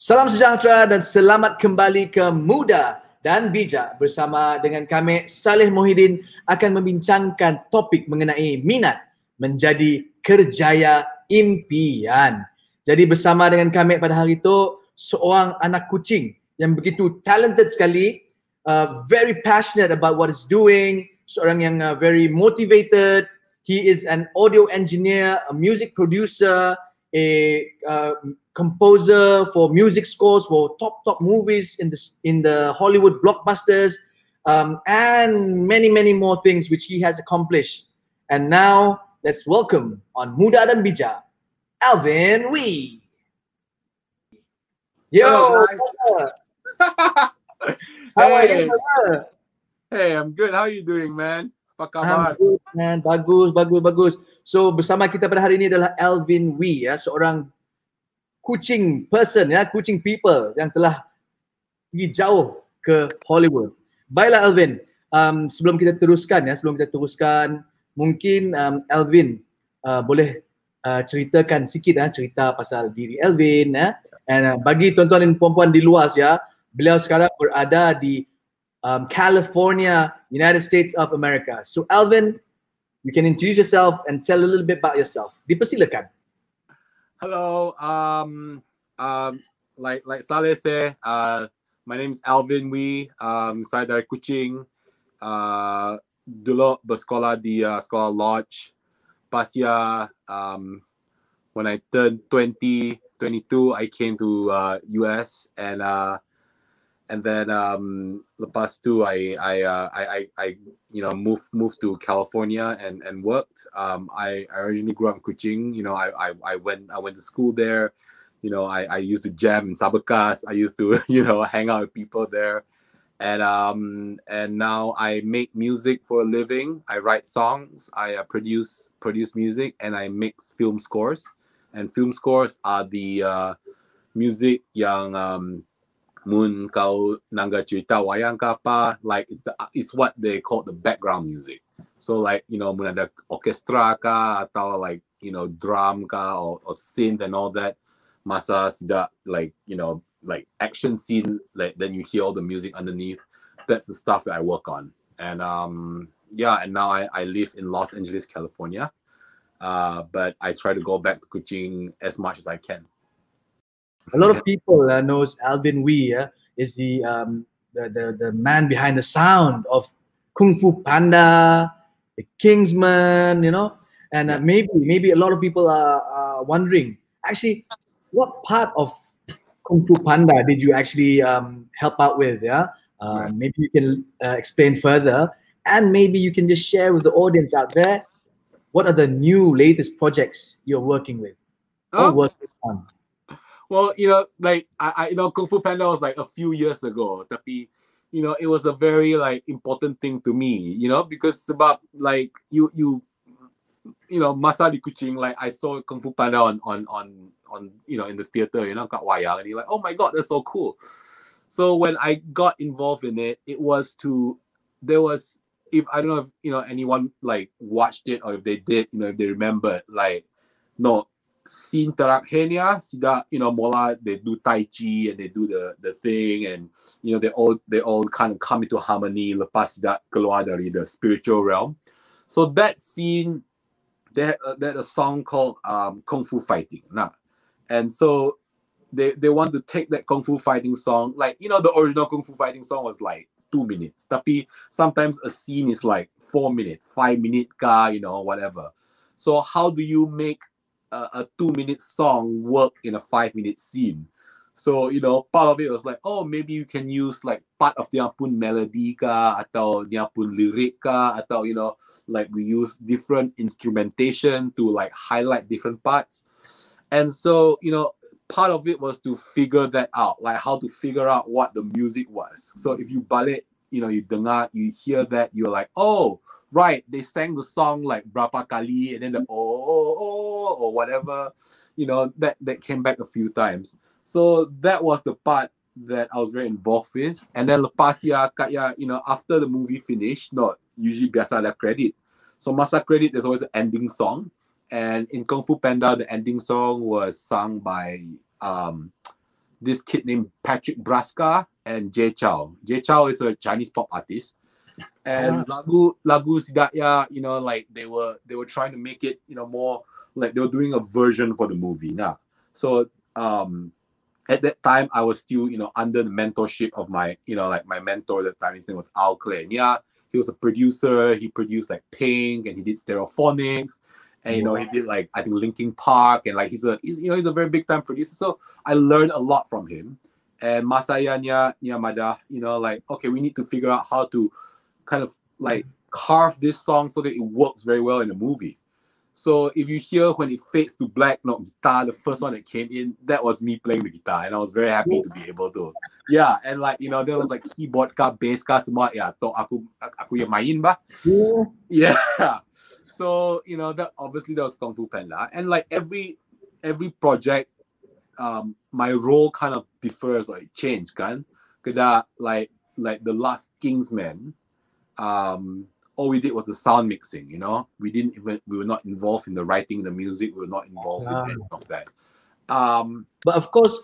Salam sejahtera dan selamat kembali ke Muda dan Bijak bersama dengan kami Saleh Mohidin akan membincangkan topik mengenai minat menjadi kerjaya impian. Jadi bersama dengan kami pada hari itu seorang anak kucing yang begitu talented sekali, uh, very passionate about what he's doing, seorang yang uh, very motivated. He is an audio engineer, a music producer, a uh, composer for music scores for top top movies in the in the Hollywood blockbusters, um, and many many more things which he has accomplished. And now let's welcome on Muda dan Bijak, Alvin Wee. Yo, Oh, nice. how are Hey. you? brother? Hey, I'm good. How are you doing, man? Apa man. Bagus, bagus, bagus. So bersama kita pada hari ini adalah Alvin Wee ya, seorang kucing person ya, kucing people yang telah pergi jauh ke Hollywood. Baiklah Alvin, um, sebelum kita teruskan ya, sebelum kita teruskan, mungkin um, Alvin uh, boleh uh, ceritakan sikit ya, cerita pasal diri Alvin ya. And uh, bagi tuan-tuan dan puan-puan di luar ya, beliau sekarang berada di um, California, United States of America. So Alvin, you can introduce yourself and tell a little bit about yourself. Dipersilakan. Hello. Um, um, like like Saleh said, uh, my name is Alvin Wee. Um, saya dari Kuching. Uh, dulu bersekolah di uh, sekolah Lodge. Pasia, um, when I turned 20, 22, I came to uh, US and uh, and then um, lepas tu I I, uh, I I I you know moved moved to California and and worked. Um, I, I originally grew up in Kuching. You know, I, I I went I went to school there. You know, I, I used to jam in Sabakas. I used to you know hang out with people there, and um and now I make music for a living. I write songs. I uh, produce produce music and I mix film scores. And film scores are the uh, music yang um, mun kau nangga cerita wayang ke apa like it's the it's what they call the background music. So like you know mun ada orchestra ke atau like you know drum ke or, or synth and all that. Masa sudah like you know like action scene like then you hear all the music underneath. That's the stuff that I work on. And um yeah and now I, I live in Los Angeles California. Uh but I try to go back to Kuching as much as I can A lot of people uh, knows Alvin Wee uh, is the, um, the the the man behind the sound of Kung Fu Panda, The Kingsman, you know, and uh, maybe maybe a lot of people are, are wondering actually what part of Kung Fu Panda did you actually um, help out with? Yeah, uh, Right. maybe you can uh, explain further, and maybe you can just share with the audience out there what are the new latest projects you're working with or Oh, working on. Well, you know, like I, I you know, Kung Fu Panda was like a few years ago. Tapi, you know, it was a very like important thing to me, you know, because about like you you you know, masa di Kuching, like I saw Kung Fu Panda on on on on you know in the theater, you know, kat wayang, and you're like, oh my god, that's so cool. So when I got involved in it, it was to there was if I don't know if you know anyone like watched it or if they did, you know, if they remembered, like no scene terakhirnya sida you know mola they do tai chi and they do the the thing and you know they all they all kind of come into harmony lepas sida keluar dari the spiritual realm. So that scene had, uh, a song called um, kung fu fighting. Nah. And so they they want to take that kung fu fighting song like you know the original kung fu fighting song was like two minutes. Tapi sometimes a scene is like four minutes five minute ka you know whatever. So how do you make a, a two minute song work in a five minute scene. So, you know, part of it was like, oh, maybe you can use like part of dia pun melody ka atau dia pun lyric ka atau, you know, like we use different instrumentation to like highlight different parts. And so, you know, part of it was to figure that out, like how to figure out what the music was. So if you balik, you know, you dengar, you hear that, you're like, oh, right, they sang the song like berapa kali, and then the oh, oh, oh or whatever, you know, that that came back a few times. So that was the part that I was very involved with. And then lepas ya, kat ya, you know, after the movie finished, not usually biasa ada credit. So masa credit, there's always an ending song. And in Kung Fu Panda, the ending song was sung by um this kid named Patrick Braska and Jay Chou. Jay Chou is a Chinese pop artist. And lagu lagu Sidaya, you know, like they were they were trying to make it, you know, more like they were doing a version for the movie. Now, so um at that time I was still, you know, under the mentorship of my, you know, like my mentor at that time, his name was Al Clay. Yeah, he was a producer, he produced like Pink and he did Stereophonics. And you know, he did like I think Linkin Park and like he's a he's you know he's a very big time producer. So I learned a lot from him. And Masaya Nya Nyamada, you know, like okay, we need to figure out how to kind of like carve this song so that it works very well in the movie. So if you hear when it fades to black, not guitar, the first one that came in, that was me playing the guitar, and I was very happy to be able to. Yeah, and like you know, there was like keyboard ka, bass ka, semua ya, to aku aku yang main bah. Yeah. So you know that obviously that was Kung Fu Panda, and like every every project, um, my role kind of differs or like change kan. Kada like like the last Kingsman, um, all we did was the sound mixing. You know, we didn't even we were not involved in the writing, the music. We were not involved Ah. in any of that. Um, But of course,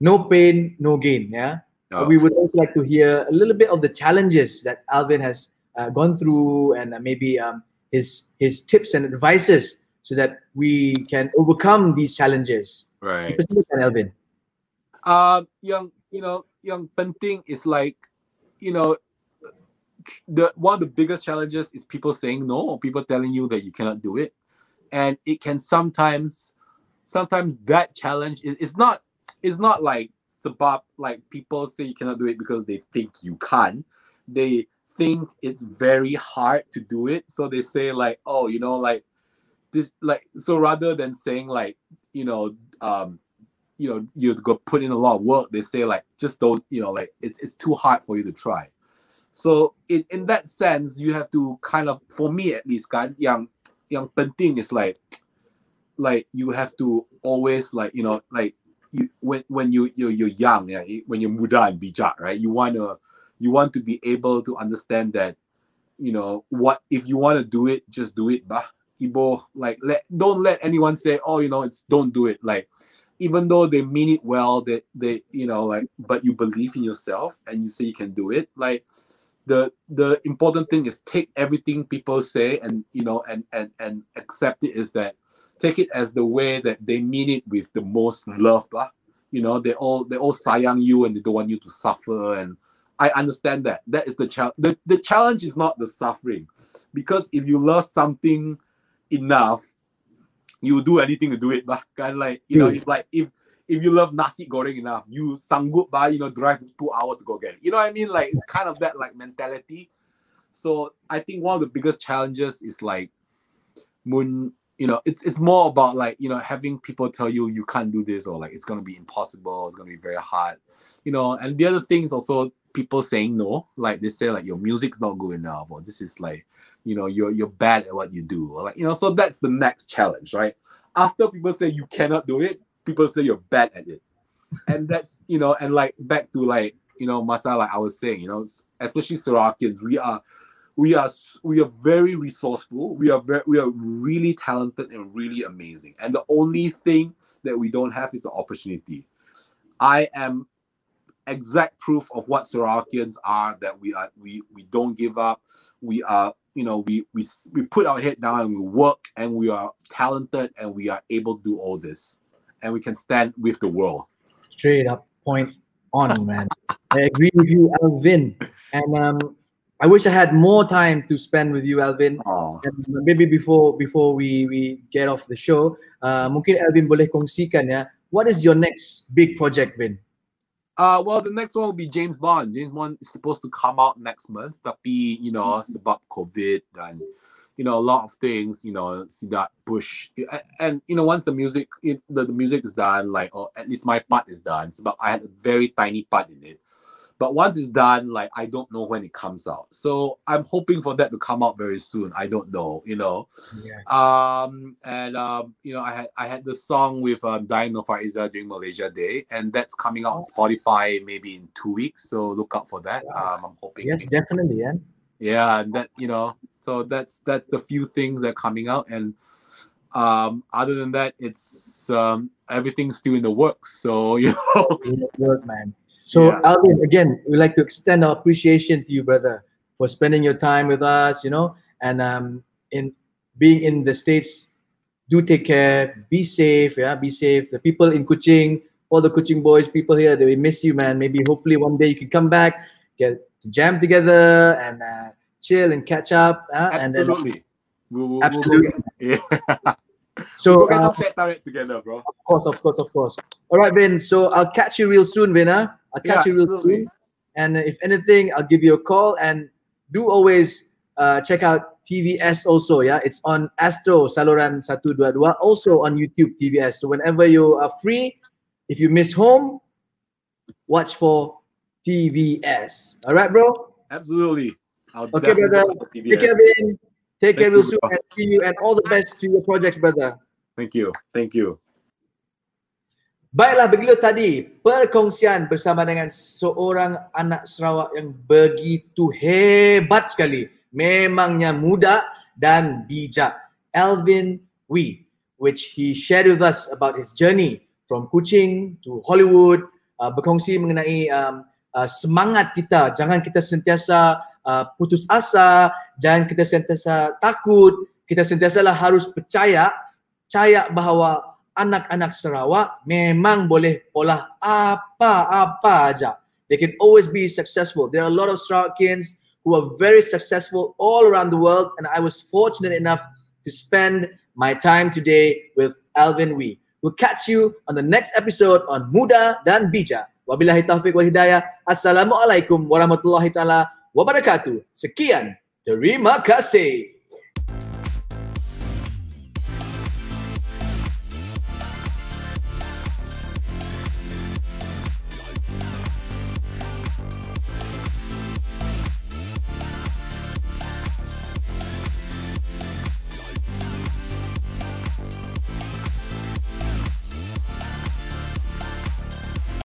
no pain, no gain. Yeah. uh, we would also like to hear a little bit of the challenges that Alvin has uh, gone through and uh, maybe um, his his tips and advices so that we can overcome these challenges. right. Persilakan, Alvin. um yang you know yang penting is like you know the one of the biggest challenges is people saying no people telling you that you cannot do it. And it can sometimes sometimes that challenge is it's not it's not like sabab like people say you cannot do it because they think you can they think it's very hard to do it. So they say like oh you know like this like so rather than saying like you know um you know you go put in a lot of work they say like just don't you know like it's, it's too hard for you to try so in, in that sense you have to kind of for me at least kan yang yang penting is like like you have to always like you know like you when when you you're, you're young yeah when you're muda and bijak right? You want to you want to be able to understand that you know what if you want to do it just do it bah. Ibo, like let don't let anyone say oh you know it's don't do it. Like even though they mean it well that they you know like but you believe in yourself and you say you can do it like the the important thing is take everything people say and you know and and and accept it is that take it as the way that they mean it with the most love lah. you know they all they all sayang you and they don't want you to suffer and i understand that that is the challenge the, the challenge is not the suffering because if you love something enough you will do anything to do it bah. Kan like you know hmm. if like if if you love nasi goreng enough you sanggup by you know drive two hours to go get it you know what i mean? Like it's kind of that like mentality. So i think one of the biggest challenges is like moon you know it's it's more about like you know having people tell you you can't do this or like it's to be impossible it's to be very hard you know? And the other thing is also people saying no. Like they say like your music's not good enough or this is like you know you're you're bad at what you do or like you know? So that's the next challenge right? After people say you cannot do it people say you're bad at it. And that's you know and like back to like you know masa like i was saying you know especially Sarawakians, we are we are we are very resourceful. We are very we are really talented and really amazing. And the only thing that we don't have is the opportunity. I am exact proof of what Sarawakians are that we are we we don't give up. We are you know we we we put our head down and we work and we are talented and we are able to do all this and we can stand with the world Straight up point on, man. I agree with you, Alvin. And um, I wish I had more time to spend with you, Alvin. oh And maybe before before we we get off the show, uh, mungkin Alvin boleh kongsikan ya, what is your next big project, Vin? Uh, well, the next one will be James Bond. James Bond is supposed to come out next month, tapi you know sebab COVID dan you know a lot of things, you know, see that push and, and you know once the music if the, the music is done, like or at least my part is done. Sebab I had a very tiny part in it. But once it's done, like I don't know when it comes out. So I'm hoping for that to come out very soon. I don't know, you know. Yeah. Um, and um, you know, I had I had the song with um, Diane Faiza during Malaysia Day, and that's coming out on Spotify maybe in two weeks. So look out for that. Um, I'm hoping. Yes, definitely, yeah. Yeah, and that you know, so that's that's the few things that are coming out, and um, other than that, it's um, everything's still in the works. So you know, work, man. So Yeah. Alvin, again, we'd like to extend our appreciation to you, brother, for spending your time with us. You know, and um, in being in the states, do take care, be safe. Yeah, be safe. The people in Kuching, all the Kuching boys, people here, they will miss you, man. Maybe hopefully one day you can come back, get to jam together and uh, chill and catch up. Uh, and then absolutely. We'll, we'll, Absolutely. We'll, yeah. so we'll get uh, Tet together, bro. Of course, of course, of course. All right, Vin. So I'll catch you real soon, Vin. Huh? I'll catch Yeah, you real absolutely. soon. And if anything, I'll give you a call. And do always uh, check out TVS also. Yeah, it's on Astro Saluran 122. Also on YouTube TVS. So whenever you are free, if you miss home, watch for TVS. All right, bro. Absolutely. I'll Okay, brother. Take care, Vin. Take care Thank real you, soon. bro. And see you. And all the best to your projects, brother. Thank you. Thank you. Baiklah begitu tadi perkongsian bersama dengan seorang anak Sarawak yang begitu hebat sekali. Memangnya muda dan bijak. Alvin Wee which he shared with us about his journey from Kuching to Hollywood uh, berkongsi mengenai um, uh, semangat kita jangan kita sentiasa uh, putus asa jangan kita sentiasa takut kita sentiasalah harus percaya percaya bahawa anak-anak Sarawak memang boleh olah apa-apa aja. They can always be successful. There are a lot of Sarawakians who are very successful all around the world and I was fortunate enough to spend my time today with Alvin Wee. We'll catch you on the next episode on Muda dan Bija. Wabillahi taufiq wal hidayah. Assalamualaikum warahmatullahi taala wabarakatuh. Sekian. Terima kasih.